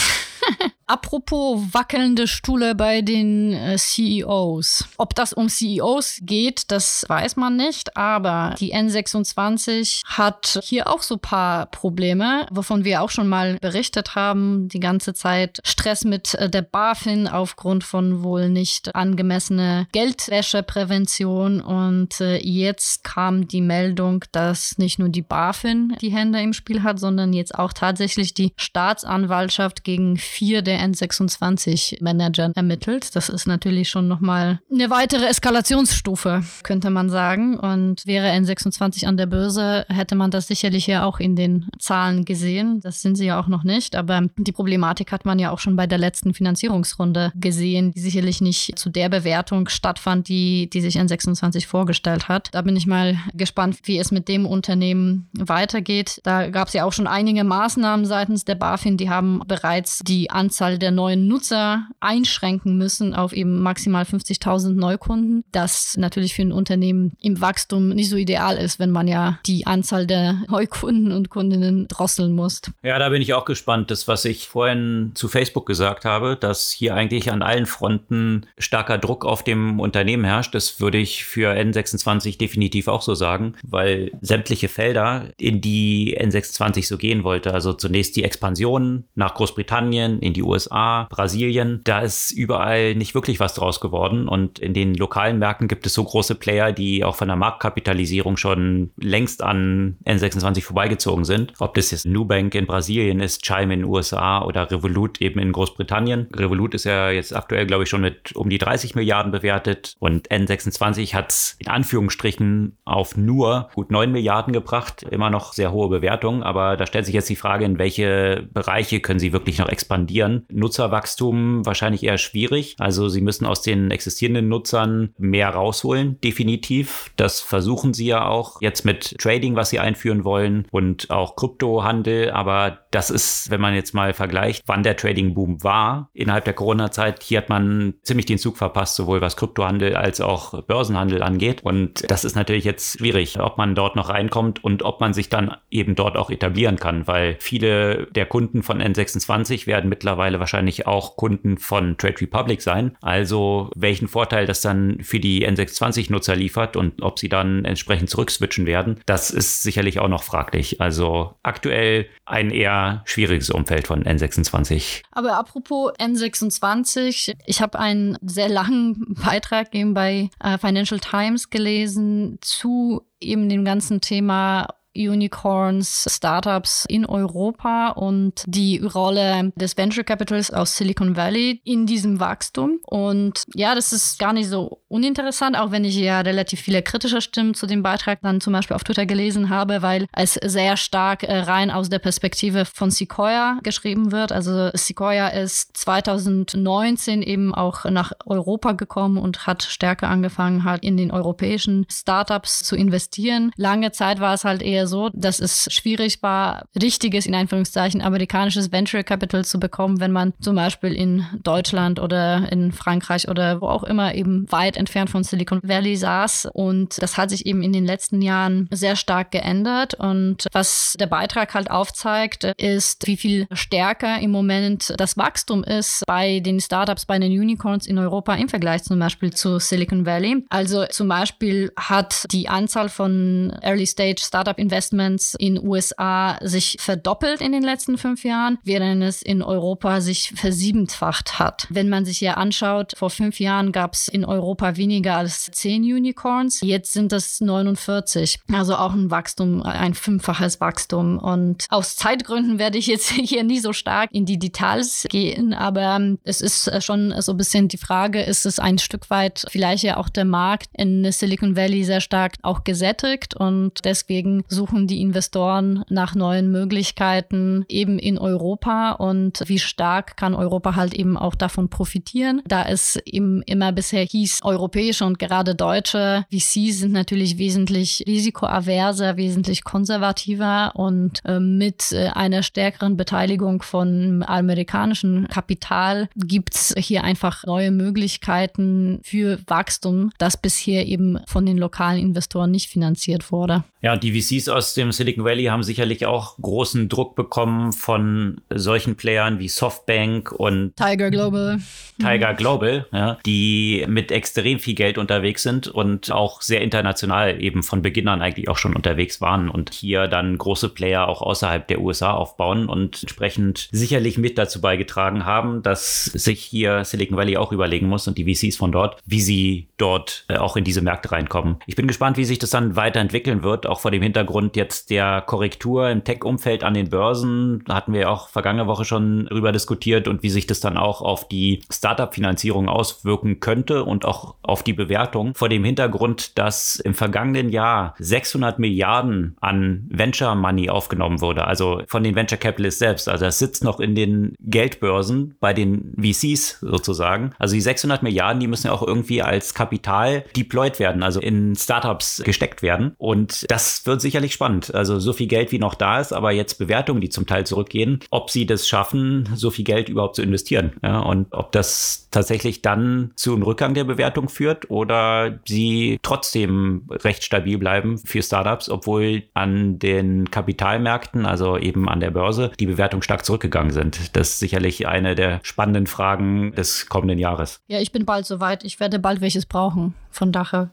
Apropos wackelnde Stühle bei den äh, CEOs. Ob das um CEOs geht, das weiß man nicht, aber die N26 hat hier auch so ein paar Probleme, wovon wir auch schon mal berichtet haben. Die ganze Zeit Stress mit äh, der BaFin aufgrund von wohl nicht angemessene Geldwäscheprävention und äh, jetzt kam die Meldung, dass nicht nur die BaFin die Hände im Spiel hat, sondern jetzt auch tatsächlich die Staatsanwaltschaft gegen vier der N26-Managern ermittelt. Das ist natürlich schon nochmal eine weitere Eskalationsstufe, könnte man sagen. Und wäre N26 an der Börse, hätte man das sicherlich ja auch in den Zahlen gesehen. Das sind sie ja auch noch nicht. Aber die Problematik hat man ja auch schon bei der letzten Finanzierungsrunde gesehen, die sicherlich nicht zu der Bewertung stattfand, die, die sich N26 vorgestellt hat. Da bin ich mal gespannt, wie es mit dem Unternehmen weitergeht. Da gab es ja auch schon einige Maßnahmen seitens der BaFin, die haben bereits die Anzahl Anzahl der neuen Nutzer einschränken müssen auf eben maximal 50.000 Neukunden, das natürlich für ein Unternehmen im Wachstum nicht so ideal ist, wenn man ja die Anzahl der Neukunden und Kundinnen drosseln muss. Ja, da bin ich auch gespannt. Das, was ich vorhin zu Facebook gesagt habe, dass hier eigentlich an allen Fronten starker Druck auf dem Unternehmen herrscht, das würde ich für N26 definitiv auch so sagen, weil sämtliche Felder, in die N26 so gehen wollte, also zunächst die Expansion nach Großbritannien, in die USA, USA, Brasilien. Da ist überall nicht wirklich was draus geworden. Und in den lokalen Märkten gibt es so große Player, die auch von der Marktkapitalisierung schon längst an N26 vorbeigezogen sind. Ob das jetzt Nubank in Brasilien ist, Chime in den USA oder Revolut eben in Großbritannien. Revolut ist ja jetzt aktuell, glaube ich, schon mit um die 30 Milliarden bewertet und N26 hat es in Anführungsstrichen auf nur gut 9 Milliarden gebracht. Immer noch sehr hohe Bewertung, aber da stellt sich jetzt die Frage, in welche Bereiche können sie wirklich noch expandieren? Nutzerwachstum wahrscheinlich eher schwierig. Also sie müssen aus den existierenden Nutzern mehr rausholen, definitiv. Das versuchen sie ja auch jetzt mit Trading, was sie einführen wollen und auch Kryptohandel. Aber das ist, wenn man jetzt mal vergleicht, wann der Trading-Boom war innerhalb der Corona-Zeit, hier hat man ziemlich den Zug verpasst, sowohl was Kryptohandel als auch Börsenhandel angeht. Und das ist natürlich jetzt schwierig, ob man dort noch reinkommt und ob man sich dann eben dort auch etablieren kann, weil viele der Kunden von N26 werden mittlerweile wahrscheinlich auch Kunden von Trade Republic sein. Also welchen Vorteil das dann für die N26-Nutzer liefert und ob sie dann entsprechend zurückswitchen werden, das ist sicherlich auch noch fraglich. Also aktuell ein eher schwieriges Umfeld von N26. Aber apropos N26, ich habe einen sehr langen [LAUGHS] Beitrag eben bei äh, Financial Times gelesen zu eben dem ganzen Thema Unicorns, Startups in Europa und die Rolle des Venture Capitals aus Silicon Valley in diesem Wachstum. Und ja, das ist gar nicht so uninteressant, auch wenn ich ja relativ viele kritische Stimmen zu dem Beitrag dann zum Beispiel auf Twitter gelesen habe, weil es sehr stark äh, rein aus der Perspektive von Sequoia geschrieben wird. Also Sequoia ist 2019 eben auch nach Europa gekommen und hat stärker angefangen, halt in den europäischen Startups zu investieren. Lange Zeit war es halt eher so, dass es schwierig war, richtiges, in Anführungszeichen, amerikanisches Venture Capital zu bekommen, wenn man zum Beispiel in Deutschland oder in Frankreich oder wo auch immer eben weit entfernt von Silicon Valley saß. Und das hat sich eben in den letzten Jahren sehr stark geändert. Und was der Beitrag halt aufzeigt, ist, wie viel stärker im Moment das Wachstum ist bei den Startups, bei den Unicorns in Europa im Vergleich zum Beispiel zu Silicon Valley. Also zum Beispiel hat die Anzahl von Early Stage Startup Investments in USA sich verdoppelt in den letzten fünf Jahren, während es in Europa sich versiebentfacht hat. Wenn man sich hier anschaut, vor fünf Jahren gab es in Europa weniger als 10 Unicorns. Jetzt sind es 49. Also auch ein Wachstum, ein fünffaches Wachstum. Und aus Zeitgründen werde ich jetzt [LAUGHS] hier nie so stark in die Details gehen, aber es ist schon so ein bisschen die Frage, ist es ein Stück weit vielleicht ja auch der Markt in Silicon Valley sehr stark auch gesättigt und deswegen suchen die Investoren nach neuen Möglichkeiten eben in Europa und wie stark kann Europa halt eben auch davon profitieren, da es eben immer bisher hieß, europäische und gerade deutsche VCs sind natürlich wesentlich risikoaverser, wesentlich konservativer und äh, mit äh, einer stärkeren Beteiligung von amerikanischem Kapital gibt es hier einfach neue Möglichkeiten für Wachstum, das bisher eben von den lokalen Investoren nicht finanziert wurde. Ja, die VCs aus dem Silicon Valley haben sicherlich auch großen Druck bekommen von solchen Playern wie Softbank und Tiger Global. Tiger Global, ja, die mit extrem viel Geld unterwegs sind und auch sehr international eben von Beginn an eigentlich auch schon unterwegs waren und hier dann große Player auch außerhalb der USA aufbauen und entsprechend sicherlich mit dazu beigetragen haben, dass sich hier Silicon Valley auch überlegen muss und die VCs von dort, wie sie dort äh, auch in diese Märkte reinkommen. Ich bin gespannt, wie sich das dann weiterentwickeln wird, auch vor dem Hintergrund jetzt der Korrektur im Tech-Umfeld an den Börsen. Da hatten wir auch vergangene Woche schon drüber diskutiert und wie sich das dann auch auf die Startup-Finanzierung auswirken könnte und auch auf die Bewertung. Vor dem Hintergrund, dass im vergangenen Jahr 600 Milliarden an Venture Money aufgenommen wurde, also von den Venture Capitalists selbst. Also das sitzt noch in den Geldbörsen bei den VCs sozusagen. Also die 600 Milliarden, die müssen ja auch irgendwie als Kapital deployed werden, also in Startups gesteckt werden. Und das wird sicherlich spannend. Also so viel Geld wie noch da ist, aber jetzt Bewertungen, die zum Teil zurückgehen, ob sie das schaffen, so viel Geld überhaupt zu investieren. Ja, und ob das tatsächlich dann zu einem Rückgang der Bewertung führt oder sie trotzdem recht stabil bleiben für Startups, obwohl an den Kapitalmärkten, also eben an der Börse, die Bewertungen stark zurückgegangen sind. Das ist sicherlich eine der spannenden Fragen des kommenden Jahres. Ja, ich bin bald soweit. Ich werde bald welches brauchen. Von daher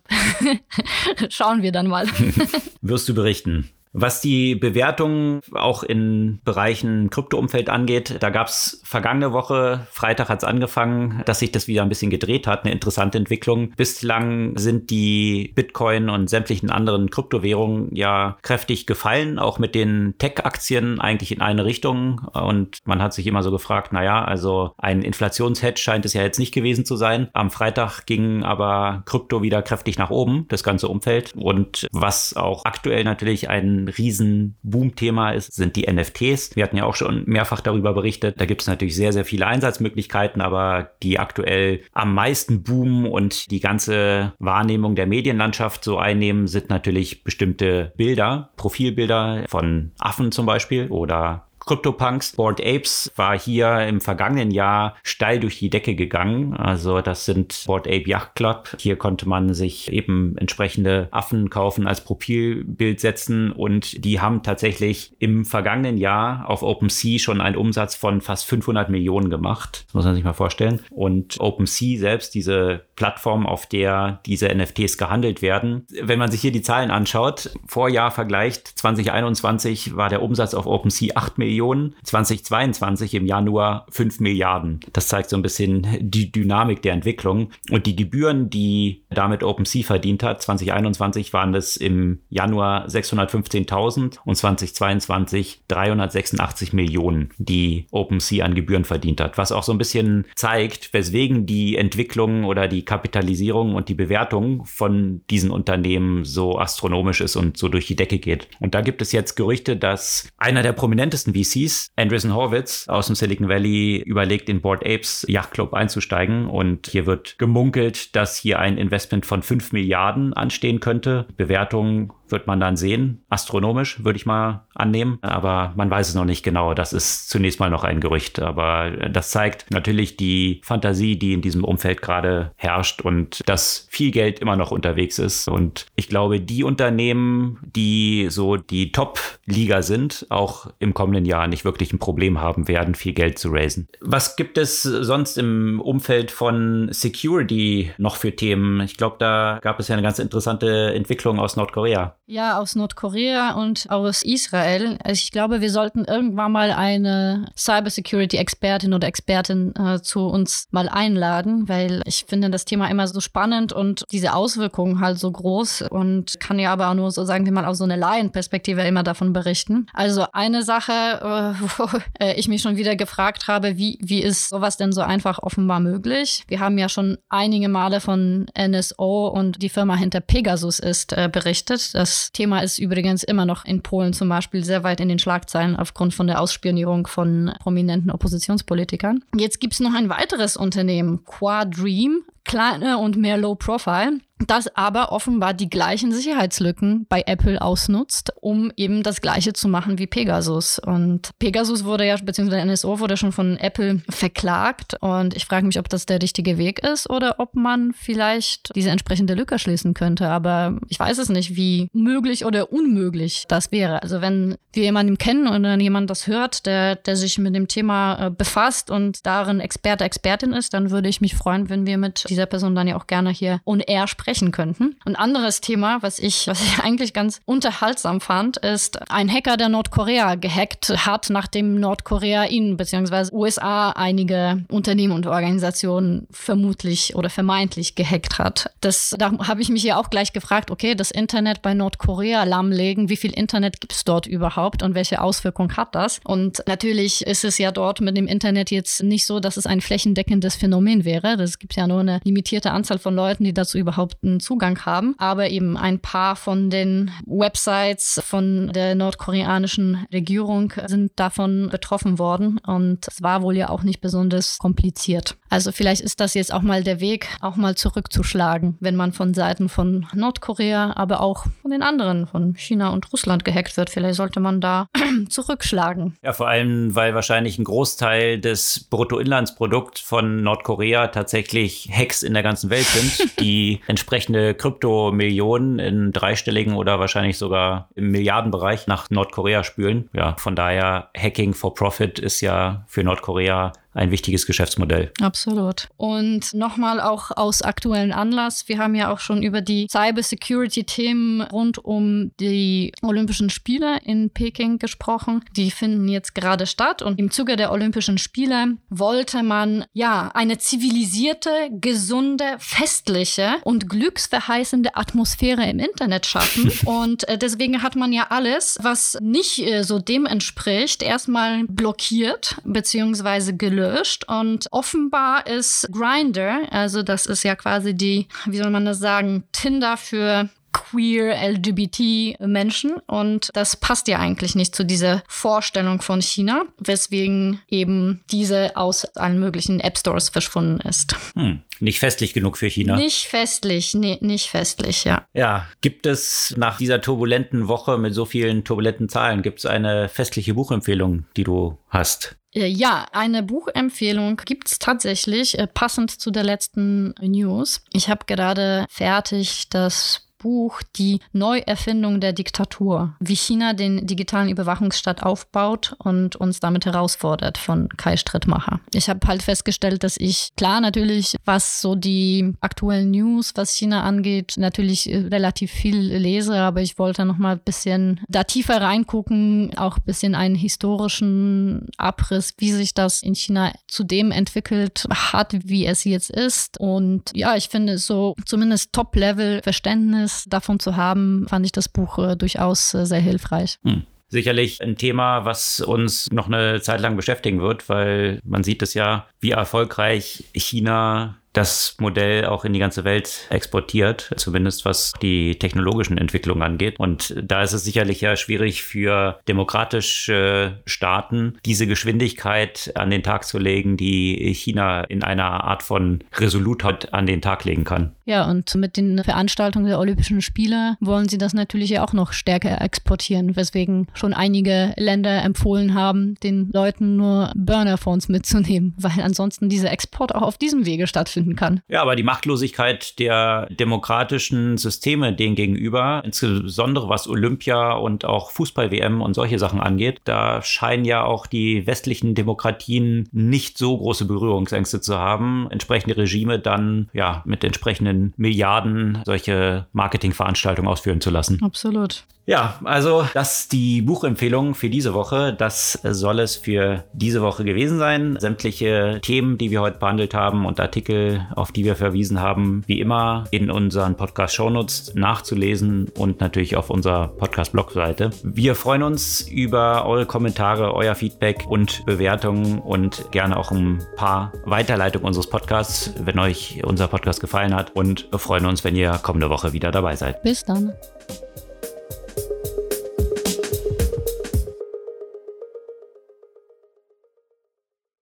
[LAUGHS] schauen wir dann mal. [LAUGHS] Wirst du berichten? Was die Bewertung auch in Bereichen Kryptoumfeld angeht, da gab es vergangene Woche, Freitag hat es angefangen, dass sich das wieder ein bisschen gedreht hat. Eine interessante Entwicklung. Bislang sind die Bitcoin und sämtlichen anderen Kryptowährungen ja kräftig gefallen, auch mit den Tech-Aktien eigentlich in eine Richtung. Und man hat sich immer so gefragt, naja, also ein Inflationshedge scheint es ja jetzt nicht gewesen zu sein. Am Freitag ging aber Krypto wieder kräftig nach oben, das ganze Umfeld. Und was auch aktuell natürlich ein riesen Boom-Thema ist, sind die NFTs. Wir hatten ja auch schon mehrfach darüber berichtet. Da gibt es natürlich sehr, sehr viele Einsatzmöglichkeiten, aber die aktuell am meisten boomen und die ganze Wahrnehmung der Medienlandschaft so einnehmen, sind natürlich bestimmte Bilder, Profilbilder von Affen zum Beispiel oder CryptoPunks. Board Apes war hier im vergangenen Jahr steil durch die Decke gegangen. Also das sind Board Ape Yacht Club. Hier konnte man sich eben entsprechende Affen kaufen als Profilbild setzen und die haben tatsächlich im vergangenen Jahr auf OpenSea schon einen Umsatz von fast 500 Millionen gemacht. Das muss man sich mal vorstellen. Und OpenSea selbst, diese Plattform, auf der diese NFTs gehandelt werden. Wenn man sich hier die Zahlen anschaut, Vorjahr vergleicht, 2021 war der Umsatz auf OpenSea 8 Millionen Millionen, 2022 im Januar 5 Milliarden. Das zeigt so ein bisschen die Dynamik der Entwicklung. Und die Gebühren, die damit OpenSea verdient hat, 2021 waren es im Januar 615.000 und 2022 386 Millionen, die OpenSea an Gebühren verdient hat. Was auch so ein bisschen zeigt, weswegen die Entwicklung oder die Kapitalisierung und die Bewertung von diesen Unternehmen so astronomisch ist und so durch die Decke geht. Und da gibt es jetzt Gerüchte, dass einer der prominentesten VCs VCs. Andreessen Horwitz aus dem Silicon Valley überlegt, in Board Apes Yacht einzusteigen. Und hier wird gemunkelt, dass hier ein Investment von 5 Milliarden anstehen könnte. Bewertung wird man dann sehen. Astronomisch würde ich mal annehmen, aber man weiß es noch nicht genau. Das ist zunächst mal noch ein Gerücht, aber das zeigt natürlich die Fantasie, die in diesem Umfeld gerade herrscht und dass viel Geld immer noch unterwegs ist. Und ich glaube, die Unternehmen, die so die Top-Liga sind, auch im kommenden Jahr nicht wirklich ein Problem haben werden, viel Geld zu raisen. Was gibt es sonst im Umfeld von Security noch für Themen? Ich glaube, da gab es ja eine ganz interessante Entwicklung aus Nordkorea. Ja, aus Nordkorea und aus Israel. Also ich glaube, wir sollten irgendwann mal eine Cybersecurity-Expertin oder Expertin äh, zu uns mal einladen, weil ich finde das Thema immer so spannend und diese Auswirkungen halt so groß und kann ja aber auch nur so sagen, wie man aus so einer Laienperspektive immer davon berichten. Also eine Sache, äh, [LAUGHS] wo ich mich schon wieder gefragt habe, wie, wie ist sowas denn so einfach offenbar möglich? Wir haben ja schon einige Male von NSO und die Firma hinter Pegasus ist äh, berichtet. Das das Thema ist übrigens immer noch in Polen zum Beispiel sehr weit in den Schlagzeilen aufgrund von der Ausspionierung von prominenten Oppositionspolitikern. Jetzt gibt es noch ein weiteres Unternehmen, Quadream, kleiner und mehr Low Profile das aber offenbar die gleichen Sicherheitslücken bei Apple ausnutzt, um eben das gleiche zu machen wie Pegasus. Und Pegasus wurde ja, beziehungsweise NSO wurde schon von Apple verklagt. Und ich frage mich, ob das der richtige Weg ist oder ob man vielleicht diese entsprechende Lücke schließen könnte. Aber ich weiß es nicht, wie möglich oder unmöglich das wäre. Also wenn wir jemanden kennen oder jemand das hört, der, der sich mit dem Thema äh, befasst und darin Experte, Expertin ist, dann würde ich mich freuen, wenn wir mit dieser Person dann ja auch gerne hier on air sprechen sprechen könnten. Ein anderes Thema, was ich, was ich [LAUGHS] eigentlich ganz unterhaltsam fand, ist ein Hacker, der Nordkorea gehackt hat, nachdem Nordkorea ihn bzw. USA einige Unternehmen und Organisationen vermutlich oder vermeintlich gehackt hat. Das, da habe ich mich ja auch gleich gefragt, okay, das Internet bei Nordkorea lahmlegen, wie viel Internet gibt es dort überhaupt und welche Auswirkungen hat das? Und natürlich ist es ja dort mit dem Internet jetzt nicht so, dass es ein flächendeckendes Phänomen wäre. Das gibt ja nur eine limitierte Anzahl von Leuten, die dazu überhaupt überhaupt Zugang haben. Aber eben ein paar von den Websites von der nordkoreanischen Regierung sind davon betroffen worden. Und es war wohl ja auch nicht besonders kompliziert. Also vielleicht ist das jetzt auch mal der Weg, auch mal zurückzuschlagen, wenn man von Seiten von Nordkorea, aber auch von den anderen, von China und Russland gehackt wird. Vielleicht sollte man da [CLEARS THROAT] zurückschlagen. Ja, vor allem, weil wahrscheinlich ein Großteil des Bruttoinlandsprodukts von Nordkorea tatsächlich Hacks in der ganzen Welt sind, [LAUGHS] die entsprechende Kryptomillionen in dreistelligen oder wahrscheinlich sogar im Milliardenbereich nach Nordkorea spülen. Ja, von daher Hacking for Profit ist ja für Nordkorea ein wichtiges Geschäftsmodell. Absolut. Und nochmal auch aus aktuellen Anlass. Wir haben ja auch schon über die Cybersecurity-Themen rund um die Olympischen Spiele in Peking gesprochen. Die finden jetzt gerade statt und im Zuge der Olympischen Spiele wollte man ja eine zivilisierte, gesunde, festliche und glücksverheißende Atmosphäre im Internet schaffen. [LAUGHS] und äh, deswegen hat man ja alles, was nicht äh, so dem entspricht, erstmal blockiert bzw. gelöscht. Und offenbar ist Grinder, also das ist ja quasi die, wie soll man das sagen, Tinder für queer LGBT-Menschen und das passt ja eigentlich nicht zu dieser Vorstellung von China, weswegen eben diese aus allen möglichen App Stores verschwunden ist. Hm, nicht festlich genug für China. Nicht festlich, nee, nicht festlich, ja. Ja, gibt es nach dieser turbulenten Woche mit so vielen turbulenten Zahlen, gibt es eine festliche Buchempfehlung, die du hast? Äh, ja, eine Buchempfehlung gibt es tatsächlich, äh, passend zu der letzten News. Ich habe gerade fertig das Buch Die Neuerfindung der Diktatur, wie China den digitalen Überwachungsstaat aufbaut und uns damit herausfordert von Kai Strittmacher. Ich habe halt festgestellt, dass ich klar natürlich, was so die aktuellen News, was China angeht, natürlich äh, relativ viel lese, aber ich wollte noch mal ein bisschen da tiefer reingucken, auch ein bisschen einen historischen Abriss, wie sich das in China zu dem entwickelt hat, wie es jetzt ist. Und ja, ich finde so zumindest Top-Level-Verständnis Verständnis davon zu haben, fand ich das Buch äh, durchaus äh, sehr hilfreich. Hm sicherlich ein Thema, was uns noch eine Zeit lang beschäftigen wird, weil man sieht es ja, wie erfolgreich China das Modell auch in die ganze Welt exportiert, zumindest was die technologischen Entwicklungen angeht. Und da ist es sicherlich ja schwierig für demokratische Staaten, diese Geschwindigkeit an den Tag zu legen, die China in einer Art von Resolutheit an den Tag legen kann. Ja, und mit den Veranstaltungen der Olympischen Spiele wollen sie das natürlich auch noch stärker exportieren, weswegen schon einige Länder empfohlen haben, den Leuten nur Burnerphones mitzunehmen, [LAUGHS] weil ansonsten dieser Export auch auf diesem Wege stattfinden kann. Ja, aber die Machtlosigkeit der demokratischen Systeme denen gegenüber, insbesondere was Olympia und auch Fußball-WM und solche Sachen angeht, da scheinen ja auch die westlichen Demokratien nicht so große Berührungsängste zu haben, entsprechende Regime dann ja mit entsprechenden Milliarden solche Marketingveranstaltungen ausführen zu lassen. Absolut. Ja, also das die Buchempfehlung für diese Woche. Das soll es für diese Woche gewesen sein. Sämtliche Themen, die wir heute behandelt haben und Artikel, auf die wir verwiesen haben, wie immer in unseren Podcast-Shownotes nachzulesen und natürlich auf unserer Podcast-Blog-Seite. Wir freuen uns über eure Kommentare, euer Feedback und Bewertungen und gerne auch ein paar Weiterleitungen unseres Podcasts, wenn euch unser Podcast gefallen hat und freuen uns, wenn ihr kommende Woche wieder dabei seid. Bis dann.